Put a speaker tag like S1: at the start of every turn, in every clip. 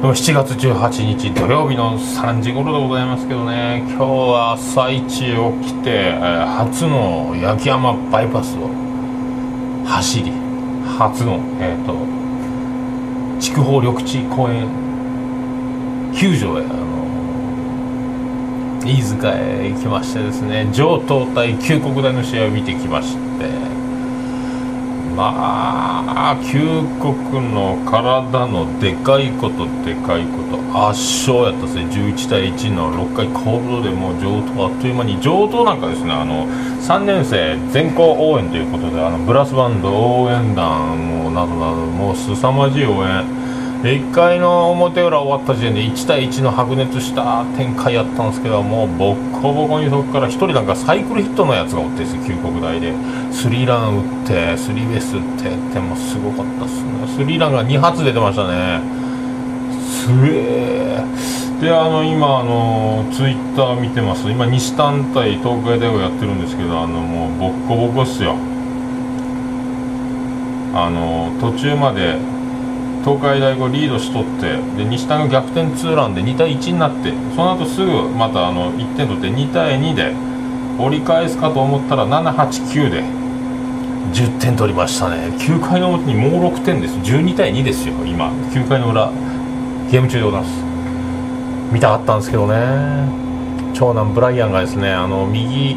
S1: 7月18日土曜日の3時頃でございますけどね。今日は朝一起きて、初の焼山バイパスを走り初のえっ、ー、と筑豊緑地公園球場へあの飯塚へ行きましてですね上東対旧国大の試合を見てきましてまあ旧国の体のでかいことでかいこと。圧勝やったっすね。11対1の6回コールドでもう上等あっという間に上等なんかですね。あの3年生全校応援ということであのブラスバンド応援団もなどなどもう凄まじい応援1回の表裏終わった時点で1対1の白熱した展開やったんですけどもうボッコボコにそこから1人なんかサイクルヒットのやつがおってです旧国大で。スリーラン打ってスリーベース打ってってもすごかったっすね。スリーランが2発出てましたね。すげえであの今あのツイッター見てます。今西単対東海大をやってるんですけどあのもうボッコボコっすよ。あの途中まで東海大五リードしとってで西田が逆転ツーランで2対1になってその後すぐまたあの1点取って2対2で折り返すかと思ったら789で10点取りましたね。9回の表にもう6点です。12対2ですよ今。9回の裏ゲーム中でございます。見たかったんですけどね。長男ブライアンがですねあの右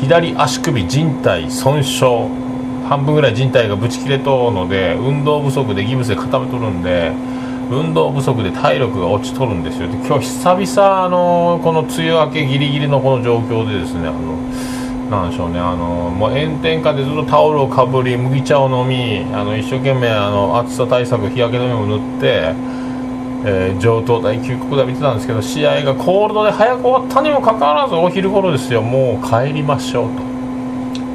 S1: 左足首靭帯損傷。半分ぐらい人体がぶち切れとるので運動不足でギブスで固めとるんで運動不足で体力が落ちとるんですよ。で今日久々あのこの梅雨明けギリギリのこの状況でですねあのなんでしょうねあのもう炎天下でずっとタオルをかぶり麦茶を飲みあの一生懸命あの暑さ対策日焼け止めを塗ってえー、上等大旧国で見てたんですけど試合がコールドで早く終わったにもかかわらずお昼頃ですよ。もう帰りましょうと。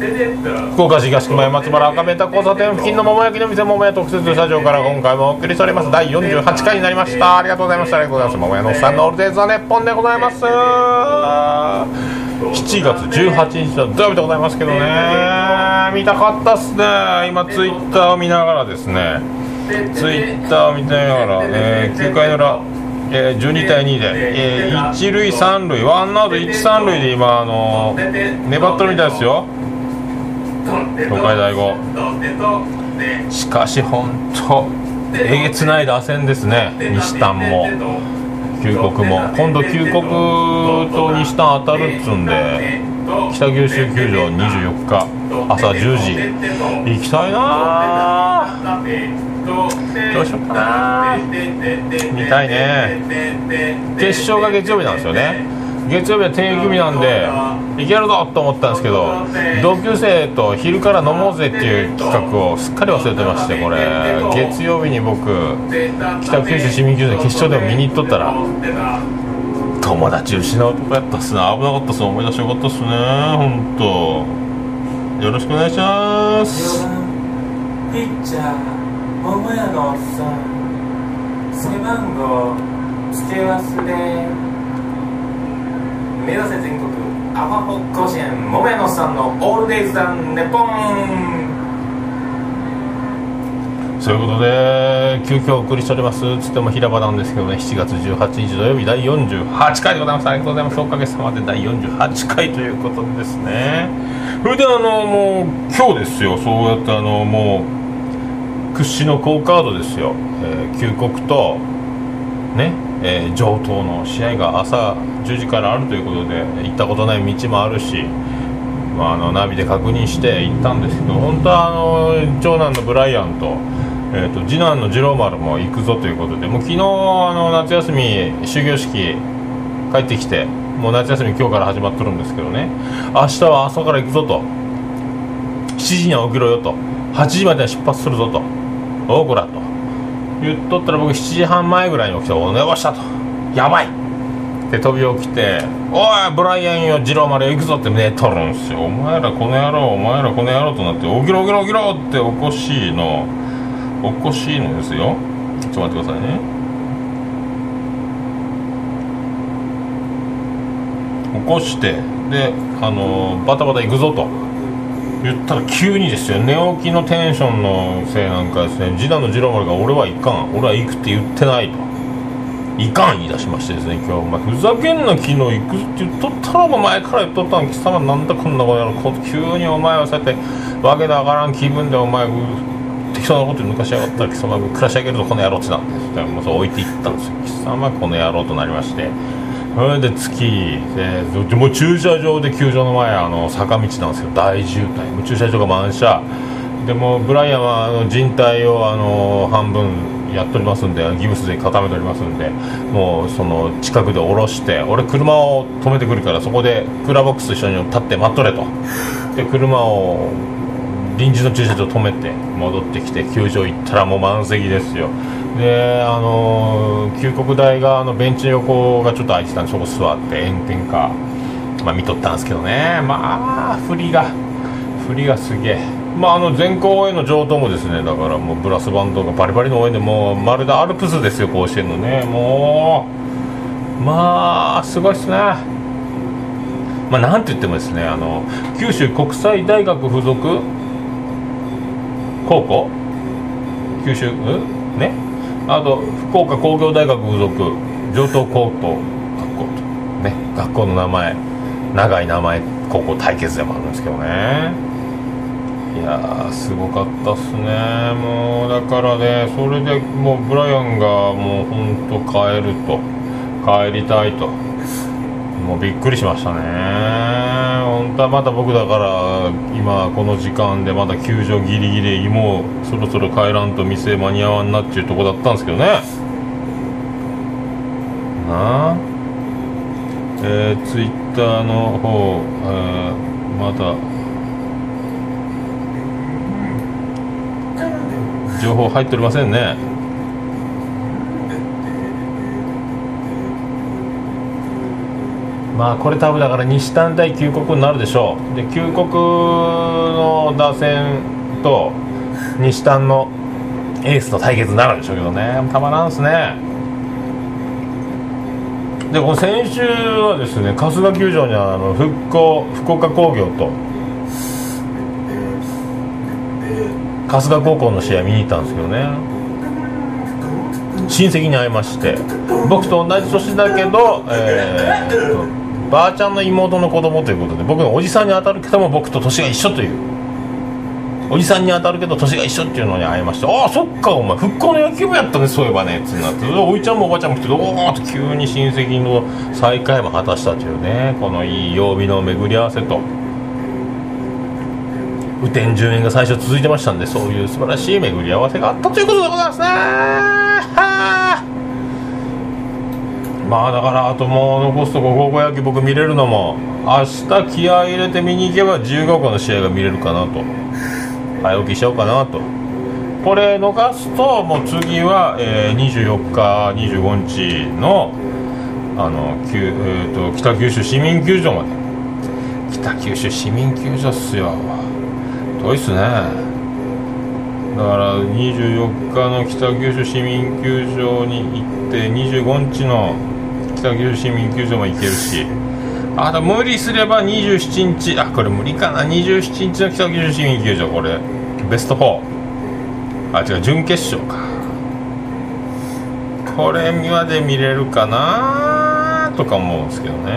S1: 福岡市東区前松原赤メタ交差点付近の桃焼きの店桃屋特設スタジオから今回もお送りしております。第48回になりました。ありがとうございましたありがとうございます。桃屋のおっさんのオールデイズは日本でございます。7月18日の土曜日でございますけどね。見たかったっすね。今ツイッターを見ながらですね。ツイッターを見ながら、えー、9回の裏えー、12対2で、えー、1塁3塁ワンアウト1、3塁で今、あのー、粘ってるみたいですよ。東海大五しかし本当えげつない打線ですね。西丹も。旧国も。今度旧国と西丹当たるっつうんで北九州球場24日朝10時。行きたいなどうしようかな見たいね。決勝が月曜日なんですよね。月曜日は定休日なんでいけるぞと思ったんですけど同級生と昼から飲もうぜっていう企画をすっかり忘れてましてこれ。月曜日に僕北九州市民球場決勝でも見に行っとったら友達失うとこやったっすね危なかったっすね思い出しよかったっすね本当よろしくお願いします。
S2: ピッチャー桃屋のおっさん背番号付け忘れ。目指せ全国アマホ甲子園桃屋のさんのオールデイズダンネポン。
S1: そういうことで急遽お送りしております。つっても平場なんですけどね。7月18日土曜日第48回でございます。ありがとうございます。おかげさまで第48回ということですね。それであのもう今日ですよ。そうやってあのもう屈指の好カードですよ、えー、旧国とね。えー、上等の試合が朝10時からあるということで行ったことない道もあるし、まあ、あのナビで確認して行ったんですけど本当はあの長男のブライアンと,、えーと、次男の次郎丸も行くぞということでもう昨日あの夏休み終業式帰ってきてもう夏休み今日から始まってるんですけどね。明日は朝から行くぞと。7時には起きろよと。8時までは出発するぞと。おおこらと。言っとったら僕7時半前ぐらいに起きて「お寝ました」と「やばい!」で飛び起きて「おいブライアンよ次郎丸行くぞ」って寝とるんですよお前らこの野郎お前らこの野郎となって「起きろ起きろ起きろ!」って起こしいの起こしいのですよちょっと待ってくださいね起こしてであのバタバタ行くぞと言ったら急にですよ。寝起きのテンションのせいなんかですね。次男の次郎丸が「俺は行かん。俺は行くって言ってない」と「行かん」言い出しましてですね今日お前ふざけんな昨日行くって言っとったらお前から言っとったん。貴様なんだこんなことやろこ急にお前はそうやってわけのわからん気分でお前う適当なこと抜かしやがったら貴様暮らし上げるとこの野郎ってなんですもうそう置いていったんですよ貴様この野郎となりましてそれで月でもう駐車場で球場の前あの坂道なんですよ。大渋滞。もう駐車場が満車。でもブライアンはあの人体をあの半分やっておりますんでギブスで固めておりますんでもうその近くで降ろして俺車を止めてくるからそこでクーラーボックスと一緒に立って待っとれと。で車を臨時の駐車場止めて戻ってきて球場行ったらもう満席ですよ。であの、旧国大側のベンチの横がちょっと空いてたんでそこ座って炎天下まあ見とったんですけどね。まあ振りが振りがすげえ。まああの全校応援の上等もですねだからもうブラスバンドがバリバリの応援でもうまるでアルプスですよ甲子園のね。もうまあすごいっすね。まあなんて言ってもですねあの九州国際大学附属高校九州うんねあと福岡工業大学附属上東高等学校とね学校の名前長い名前高校対決でもあるんですけどね。いやすごかったっすね。もうだからねそれでもうブライアンがもうほんと帰ると帰りたいと。もうびっくりしましたね。本当はまだ僕だから今この時間でまだ球場ギリギリもうそろそろ帰らんと店間に合わんなっていうとこだったんですけどね。なあ。えー、ツイッターの方、えー、まだ。情報入っておりませんね。まあこれ多分だから西単対旧国になるでしょう。で旧国の打線と西単のエースの対決になるでしょうけどね。たまらんすね。でこの先週はですね春日球場にあの復興福岡工業と春日高校の試合見に行ったんですけどね。親戚に会いまして。僕と同じ年だけど、えー、ばあちゃんの妹の子供ということで僕のおじさんに当たるけども僕と年が一緒という。おじさんに当たるけど年が一緒っていうのに会いましてああそっかお前復興の野球部やったねそういえばねつなって。おいちゃんもおばちゃんも来ておおと急に親戚の再会も果たしたというねこのいい曜日の巡り合わせと。雨天順延が最初続いてましたんでそういう素晴らしい巡り合わせがあったということでございますね。はあまあだからあともう残すとこ高校野球僕見れるのも明日気合入れて見に行けば自由が丘の試合が見れるかなと。早起きしようかなと。これ逃すともう次は、えー、24日25日のあの、えーと、北九州市民球場まで。北九州市民球場っすよ。遠いっすね。だから24日の北九州市民球場に行って25日の北九州市民球場も行けるし。あと無理すれば27日。あこれ無理かな。27日の北九州市民球場。これベスト4あ違う準決勝か。これまで見れるかな？とか思うんですけどね。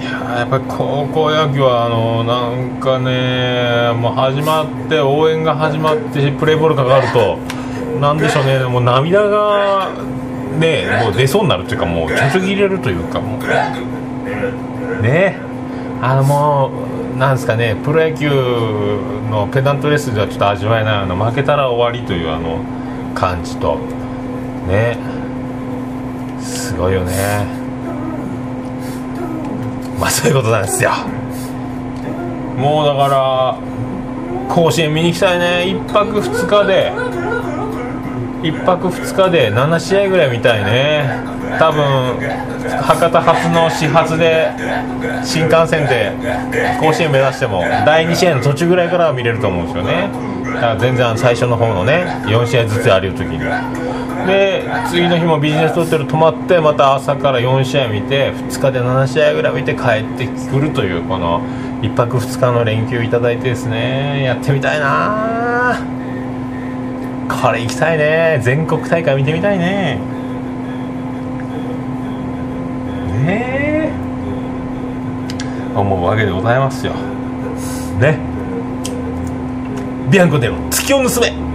S1: いややっぱり高校野球はあのなんかねもう始まって応援が始まってプレーボールかかるとなんでしょうね。もう涙がねもう出そうになるっていうかもうちょちょぎれるというかもうね。あのもうなんですかねプロ野球のペナントレースではちょっと味わえないあの負けたら終わりというあの感じと。ね。すごいよね。まあそういうことなんですよ。もうだから甲子園見に行きたいね。1泊2日で。
S3: 1泊2日で7試合ぐらい見たいね。多分博多発の始発で新幹線で甲子園目指しても第2試合の途中ぐらいからは見れると思うんですよね。だから全然最初の方のね4試合ずつある時に。で次の日もビジネスホテル泊まってまた朝から4試合見て2日で7試合ぐらい見て帰ってくるというこの1泊2日の連休いただいてですね。やってみたいな。これ行きたいね。全国大会見てみたいね。ねえ。思うわけでございますよ。ね。ビアンコでの月を盗め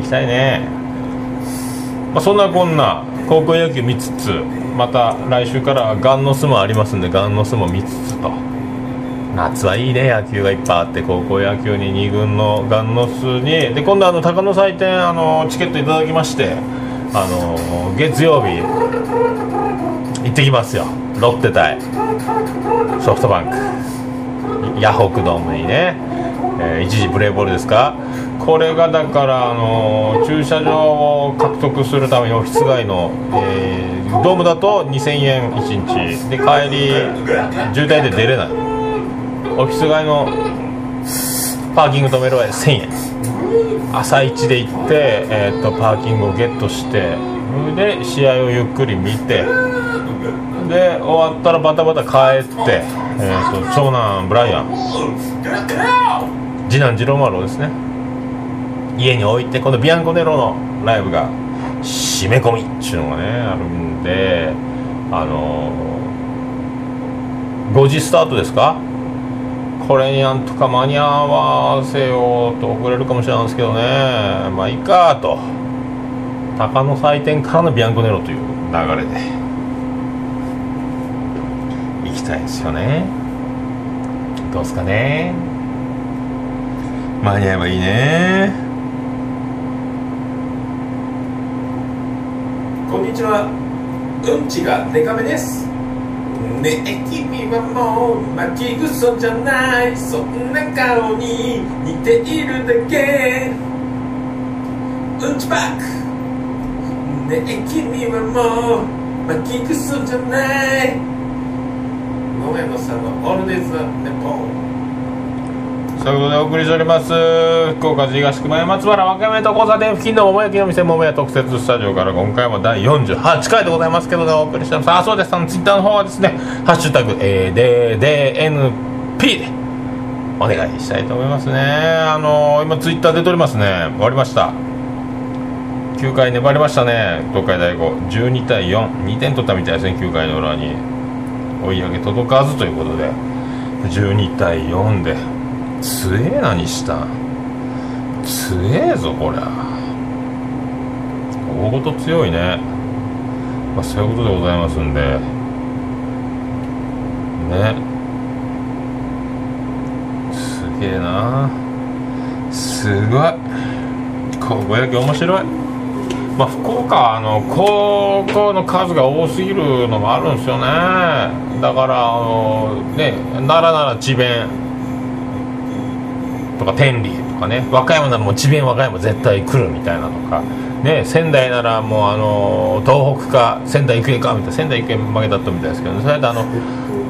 S3: 行きたいね、まあ、そんなこんな高校野球見つつまた来週からガンの巣もありますんでガンの巣も見つつと。夏はいいね野球がいっぱいあって高校野球に2軍のガンの巣に。で今度あの高野祭典あのチケットいただきましてあの月曜日行ってきますよ。ロッテ対ソフトバンク。ヤホークドームにね、えー一時プレーボールですか？
S1: これがだからあの駐車場を獲得するためにオフィス街の、えードームだと2000円1日。で帰り渋滞で出れない。オフィス街のパーキング止めるは1000円。朝一で行って、えー、とパーキングをゲットして。で試合をゆっくり見て。で終わったらバタバタ帰って、えー、と長男ブライアン。次男次郎丸をですね。家に置いてこのビアンコネロのライブが締め込みっていうのがねあるんであのー5時スタートですか？これになんとか間に合わせようと遅れるかもしれないんですけどね。まあいいかと。鷹の祭典からのビアンコネロという流れで。行きたいですよね。どうですかね。間に合えばいいね
S2: こんにちは。うんちがデカめです。ねえ君はもう巻きぐそじゃない。そんな顔に似ているだけ。うんちバック。ねえ君はもう巻きぐそじゃない。桃屋のさんのオールデイズ・ネポン。
S1: そういうことでお送りしております福岡市東区前松原若宮と交差点付近の桃焼きの店桃屋特設スタジオから今回も第48回でございますけどお送りしております。あそうです。あのツイッターの方はですね「ハッシュタグ、えー、DDNP」でお願いしたいと思いますね。あの今ツイッター出ておりますね。終わりました。9回粘りましたね。東海大五12対42点取ったみたいですね。9回の裏に。追い上げ届かずということで。12対4で。強えな西田強えぞこりゃ。大ごと強いね。まあそういうことでございますんで。ね。すげえな。すごい。高校野球面白い。まあ福岡はあの高校の数が多すぎるのもあるんですよね。だからあのね奈良なら智弁。とか天理とかね。和歌山ならもう智弁和歌山絶対来るみたいなとか。ね仙台ならもうあの東北か仙台育英かみたいな仙台育英負けだったみたいですけど、ね、それであの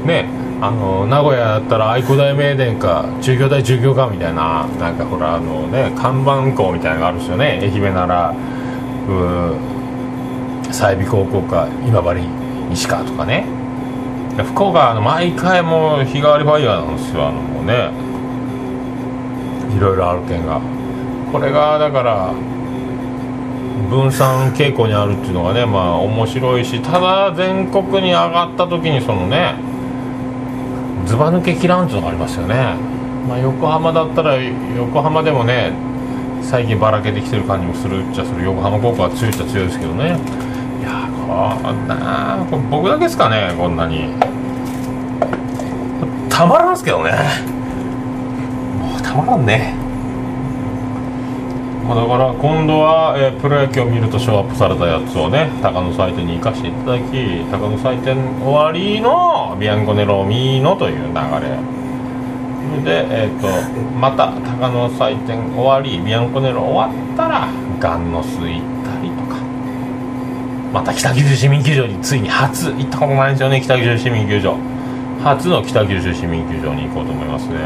S1: ねあの名古屋だったら愛工大名電か中京大中京かみたいななんかほらあのね看板校みたいなのがあるんですよね。愛媛なら済美高校か今治西川とかね。福岡の毎回もう日替わりファイヤーなんですよ。あのもうね。いろいろある件が。これがだから分散傾向にあるっていうのがねまあ面白いしただ全国に上がった時にそのねずば抜けキランっていうのがありますよね、まあ、横浜だったら横浜でもね最近ばらけてきてる感じもするっちゃする。横浜高校は強いっちゃ強いですけどね。いやーこんなこれ僕だけですかねこんなに。たまらんすけどね。たまらんね。まあだから今度は、えープロ野球を見るとショーアップされたやつをね高野祭典に行かせていただき高野祭典終わりのビアンコネロミーノという流れ。で、えー、とまた高野祭典終わりビアンコネロ終わったらガンノス行ったりとか。また北九州市民球場についに初行ったことないんですよね北九州市民球場。初の北九州市民球場に行こうと思いますね。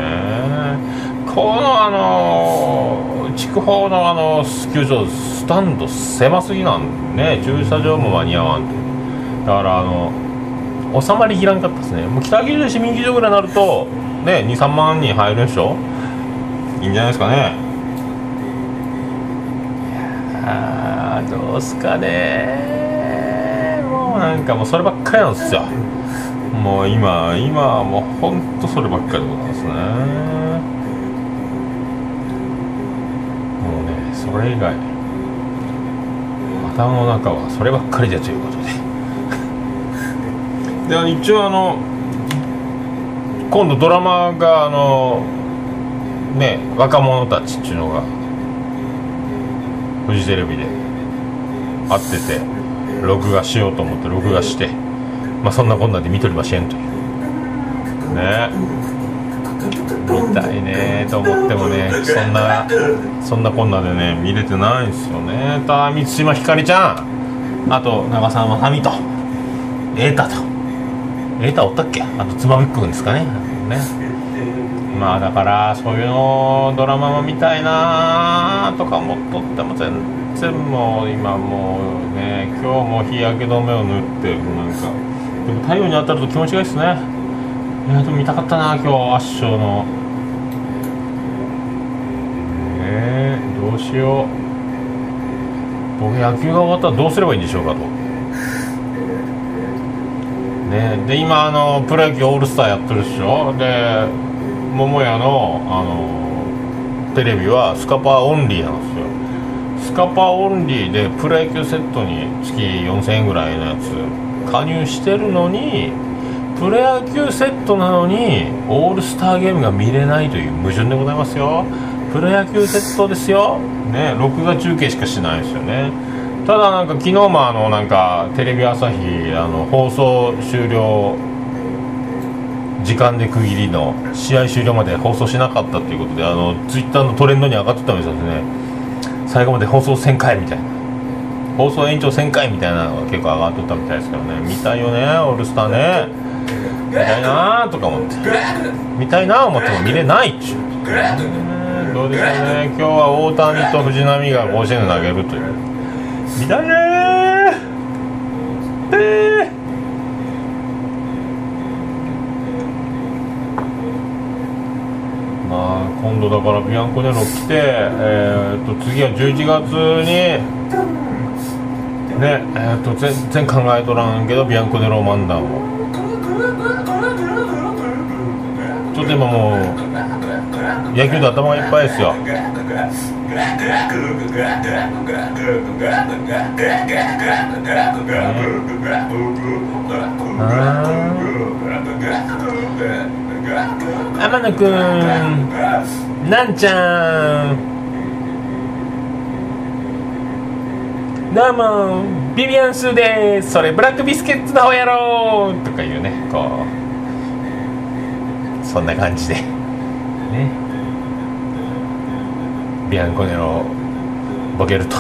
S1: このあの筑豊のあの球場スタンド狭すぎなんでね駐車場も間に合わんとだからあの収まりきらんかったですね。もう北九州市民球場ぐらいになるとね23万人入るでしょ？いいんじゃないですかね。あーどうすかね。もうなんかもうそればっかりなんですよ。もう今今はもうほんとそればっかりでございますねもうねそれ以外。頭の中はそればっかりでということで。で一応あの今度ドラマがあのね若者たちっていうのがフジテレビで会ってて録画しようと思って録画してまあそんなこんなで見とりませんという。ね見たいねと思ってもねそんなそんなこんなでね見れてないんですよね。た満島ひかりちゃん。あと長澤まさみと。瑛太と。瑛太おったっけ？あと妻夫木君ですかね。ね。まあだからそういうのドラマも見たいなとか思っとっても全然もう今もうね今日も日焼け止めを塗ってなんかでも太陽に当たると気持ちがいいですね。いやでも見たかったな今日圧勝の。えー、どうしよう。僕野球が終わったらどうすればいいんでしょうかと。ねで今あのプロ野球オールスターやってるでしょ。で桃屋のあのテレビはスカパーオンリーなんですよ。スカパーオンリーでプロ野球セットに月4000円ぐらいのやつ加入してるのにプロ野球セットなのにオールスターゲームが見れないという矛盾でございますよ。プロ野球セットですよ。ね録画中継しかしないですよね。ただなんか昨日もあのなんかテレビ朝日あの放送終了時間で区切りの試合終了まで放送しなかったということであのツイッターのトレンドに上がってたんですよね。最後まで放送1000回みたいな。放送延長1000回みたいなのが結構上がっとったみたいですけどね。見たいよねオールスターね。見たいなとか思って。見たいな思っても見れないっちゅう、ね、どうでしょうね。今日は大谷と藤浪が甲子園で投げるという。見たいねー。えーまあ今度だからビアンコネロ来て、えー、と次は11月にねえー、と全然考えとらんけどビアンコネロ漫談を。と今もう野球で頭がいっぱいですよ。天野くんなんちゃん。どうもビビアンスです。それブラックビスケッツの方やろうとかいうねこう。そんな感じで。ね。ビアンコネロボケると。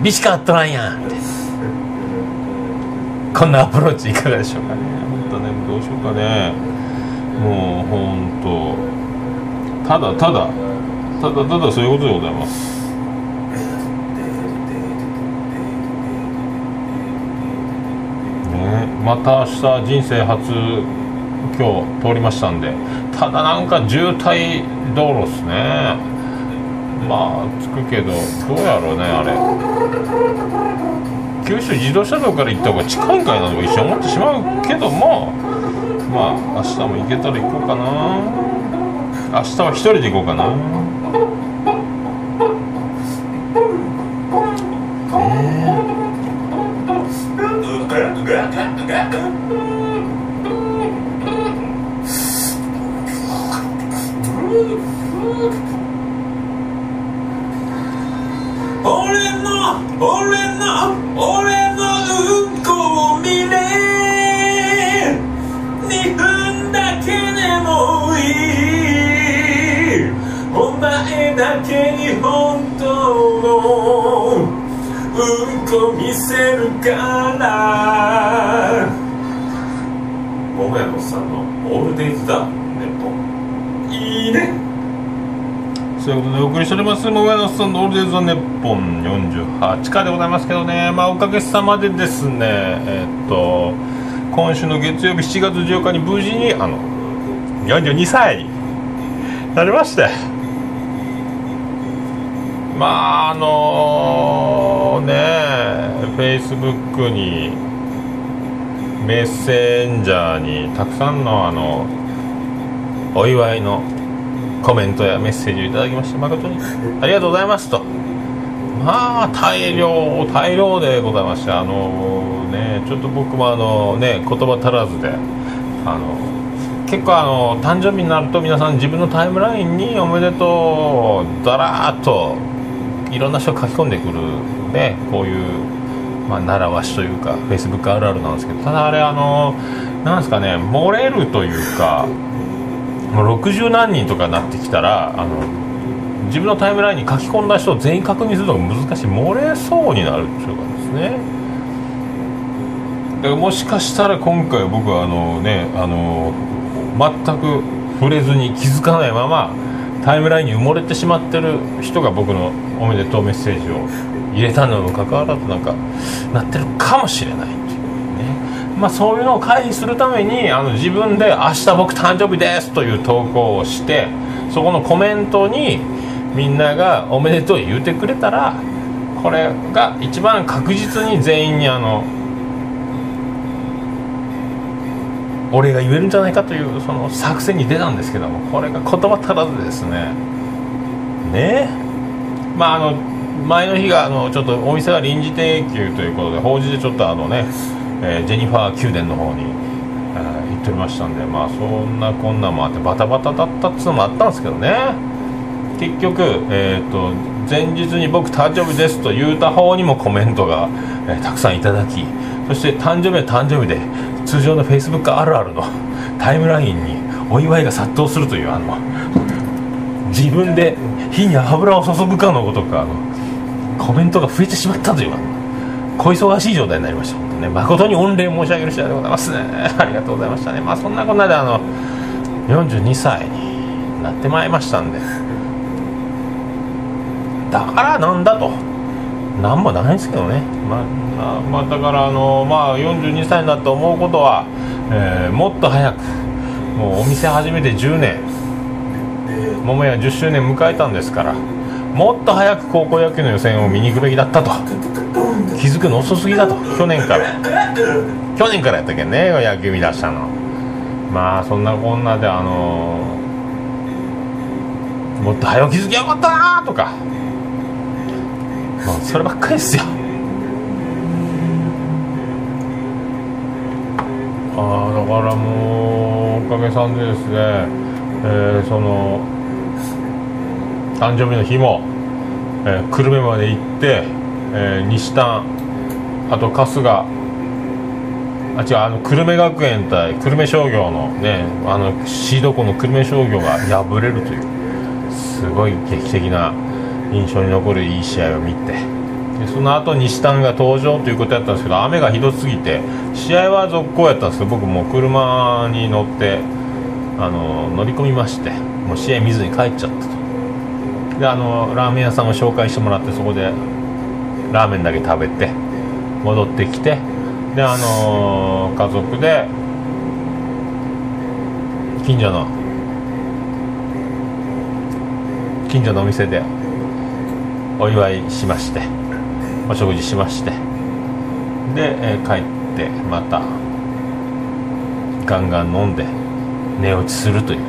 S1: ビシカットランや。んってこんなアプローチいかがでしょうかね。本当ねどうしようかね。もう本当ただただただただそういうことでございます。ね。また明日人生初今日通りましたんで。ただなんか渋滞道路っすね。まあ着くけどどうやろうねあれ。九州自動車道から行った方が近いんかいなとか一瞬思ってしまうけども。まあ明日も行けたら行こうかな。明日は一人で行こうかな。
S2: 俺俺の俺のうんこを見れ2分だけでもいいお前だけに本当のうんこ見せるから桃屋のさんのオールデイズだネポいいね。
S1: そういうことでお送りしております桃屋のさんのオールデイズ・ザ・ネッポン48回でございますけどね。まあおかげさまでですねえっと今週の月曜日7月14日に無事にあの42歳になりまして。まああのねフェイスブックにメッセンジャーにたくさんのあのお祝いのコメントやメッセージをいただきまして誠にありがとうございますと。まあ大量大量でございましてあのねちょっと僕もあのね言葉足らずであの結構あの誕生日になると皆さん自分のタイムラインにおめでとうだらーっといろんな人書き込んでくるねこういうまあ習わしというかフェイスブックあるあるなんですけどただあれあのなんですかね漏れるというかもう60何人とかなってきたらあの自分のタイムラインに書き込んだ人を全員確認するのが難しい。漏れそうになるっていうかですね。だからもしかしたら今回僕はあのねあの全く触れずに気づかないままタイムラインに埋もれてしまってる人が僕のおめでとうメッセージを入れたのにもかかわらずなんかなってるかもしれないっていうね。まあそういうのを回避するためにあの自分で「明日僕誕生日です」という投稿をしてそこのコメントにみんなが「おめでとう」言うてくれたらこれが一番確実に全員にあの俺が言えるんじゃないかというその作戦に出たんですけどもこれが言葉足らずですね。ね？えまああの前の日があのちょっとお店が臨時定休ということで法事でちょっとあのね、えージェニファー宮殿の方に、えー行っておりましたんでまあそんなこんなもあってバタバタだったっつうのもあったんですけどね。結局、えー、と前日に僕誕生日ですと言うた方にもコメントが、えーたくさんいただきそして誕生日は誕生日で通常の Facebook あるあるのタイムラインにお祝いが殺到するというあの自分で火に油を注ぐかのごとくあのコメントが増えてしまったという小忙しい状態になりました。本当ね誠に御礼申し上げる次第でございますね。ありがとうございましたね。まあそんなこんなであの42歳になってまいりましたんでだからなんだと。なんもないですけどね。まあ、まあ、だからあのまあ42歳になって思うことは、えーもっと早くもうお店始めて10年。桃屋10周年迎えたんですからもっと早く高校野球の予選を見に行くべきだったと。気づくの遅すぎだと。去年から。去年からやったっけんね野球見出したの。まあそんなこんなであのもっと早く気づきゃよかったなとか。そればっかりですよ。あだからもうおかげさんでですね、えーその誕生日の日も、えー久留米まで行って、えー西丹あと春日あ違うあの久留米学園対久留米商業のねあのシード校の久留米商業が敗れるというすごい劇的な印象に残るいい試合を見て。でその後西丹が登場ということやったんですけど雨がひどすぎて試合は続行やったんですけど僕もう車に乗ってあの乗り込みましてもう試合見ずに帰っちゃったと。であのラーメン屋さんを紹介してもらってそこでラーメンだけ食べて戻ってきてであの家族で近所の近所のお店でお祝いしましてお食事しましてで、えー帰ってまたガンガン飲んで寝落ちするという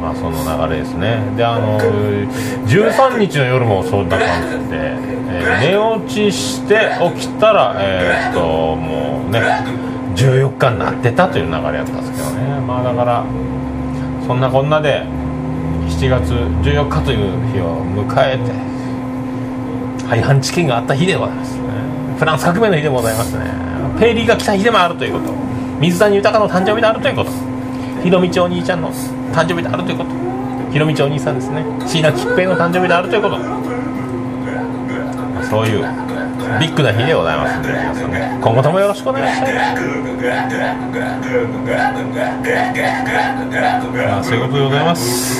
S1: まあその流れですね。であの13日の夜もそんな感じで、えー寝落ちして起きたらえーっともうね14日になってたという流れやったんですけどね。まあだからそんなこんなで7月14日という日を迎えて廃藩置県があった日でございますね。フランス革命の日でございますね。ペイリーが来た日でもあるということ。水谷豊の誕生日であるということ。ひろみちお兄ちゃんの誕生日であるということ。ひろみちお兄さんですね。椎名桔平の誕生日であるということ。そういうビッグな日でございますんで今後ともよろしくお願いしたいまあそういうことでございます。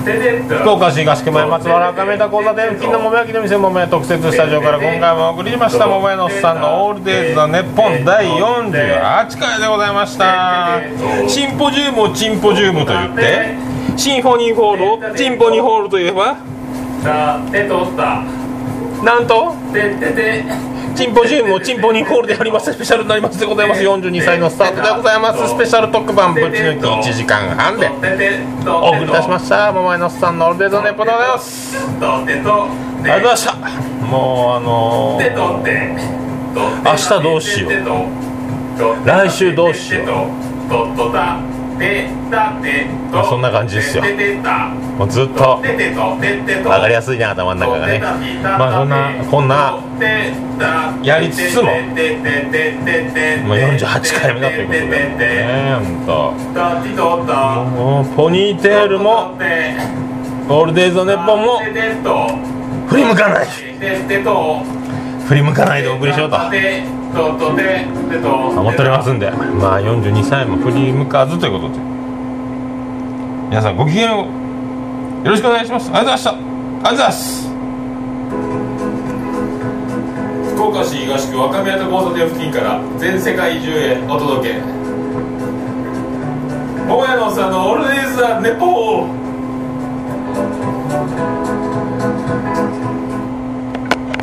S1: 福岡市東区前松原亀田交差点付近の桃焼きの店桃屋特設スタジオから今回もお送りしました桃屋のおっさんのオールデイズ・ザ・ネッポン第48回でございました。シンポジウムをチンポジウムと言ってシンフォニーホールをチンポニーホールといえば？
S2: さあ手とった。
S1: なんと？
S2: ててて
S1: チンポジウムをチンポニーホールであります。スペシャルになりますでございます。42歳のスタートでございます。スペシャル特番ぶち抜き。1時間半で。お送りいたしました。桃屋のおっさんのオールデイズ・ポンでございます。ありがとうございました。
S2: もうあの
S1: でとって
S2: 明日どうしよう。来週どうしよう。そんな感じですよもうずっと。
S1: でてとでてと
S2: 分かりやすいね頭の中がね。まあそんなこんなやりつつも。もう48回目だということでね。本当もうポニーテールもオールデイズ・のネッポンも振り向かない。振り向かないでお送りしようと。思っておりますんで。まあ42歳も振り向かずということで。皆さんごきげんをよろしくお願いします。ありがとうございました。ありがとうございます。
S1: 福岡市東区若宮と交差点付近から全世界中へお届け。桃屋のさんのオールディーズ・ザ・ネポー。